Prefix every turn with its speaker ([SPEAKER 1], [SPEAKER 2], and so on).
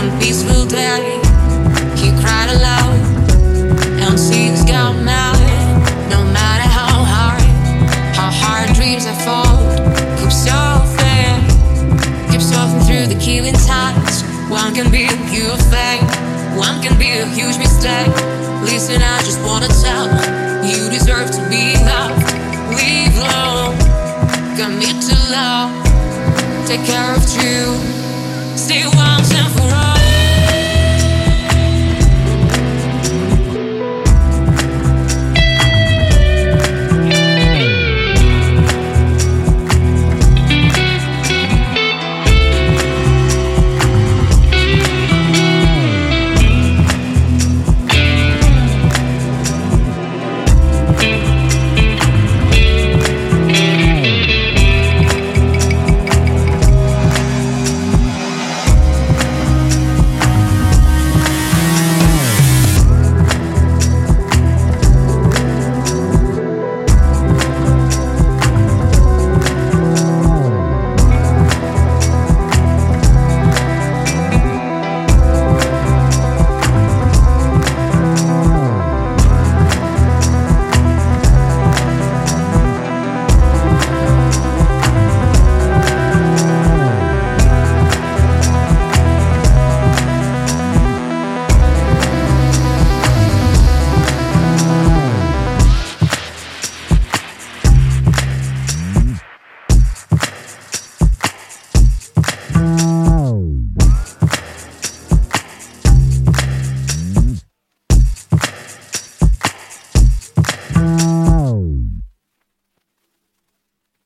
[SPEAKER 1] one peaceful day. He cried aloud and seas got mad. No matter how hard, how hard dreams have fallen, keep surfing, keep surfing through the killing tides. One can be a pure fake, one can be a huge mistake. Listen, I just wanna tell you deserve to be loved. Leave alone, commit to love, take care of you, stay once and for all.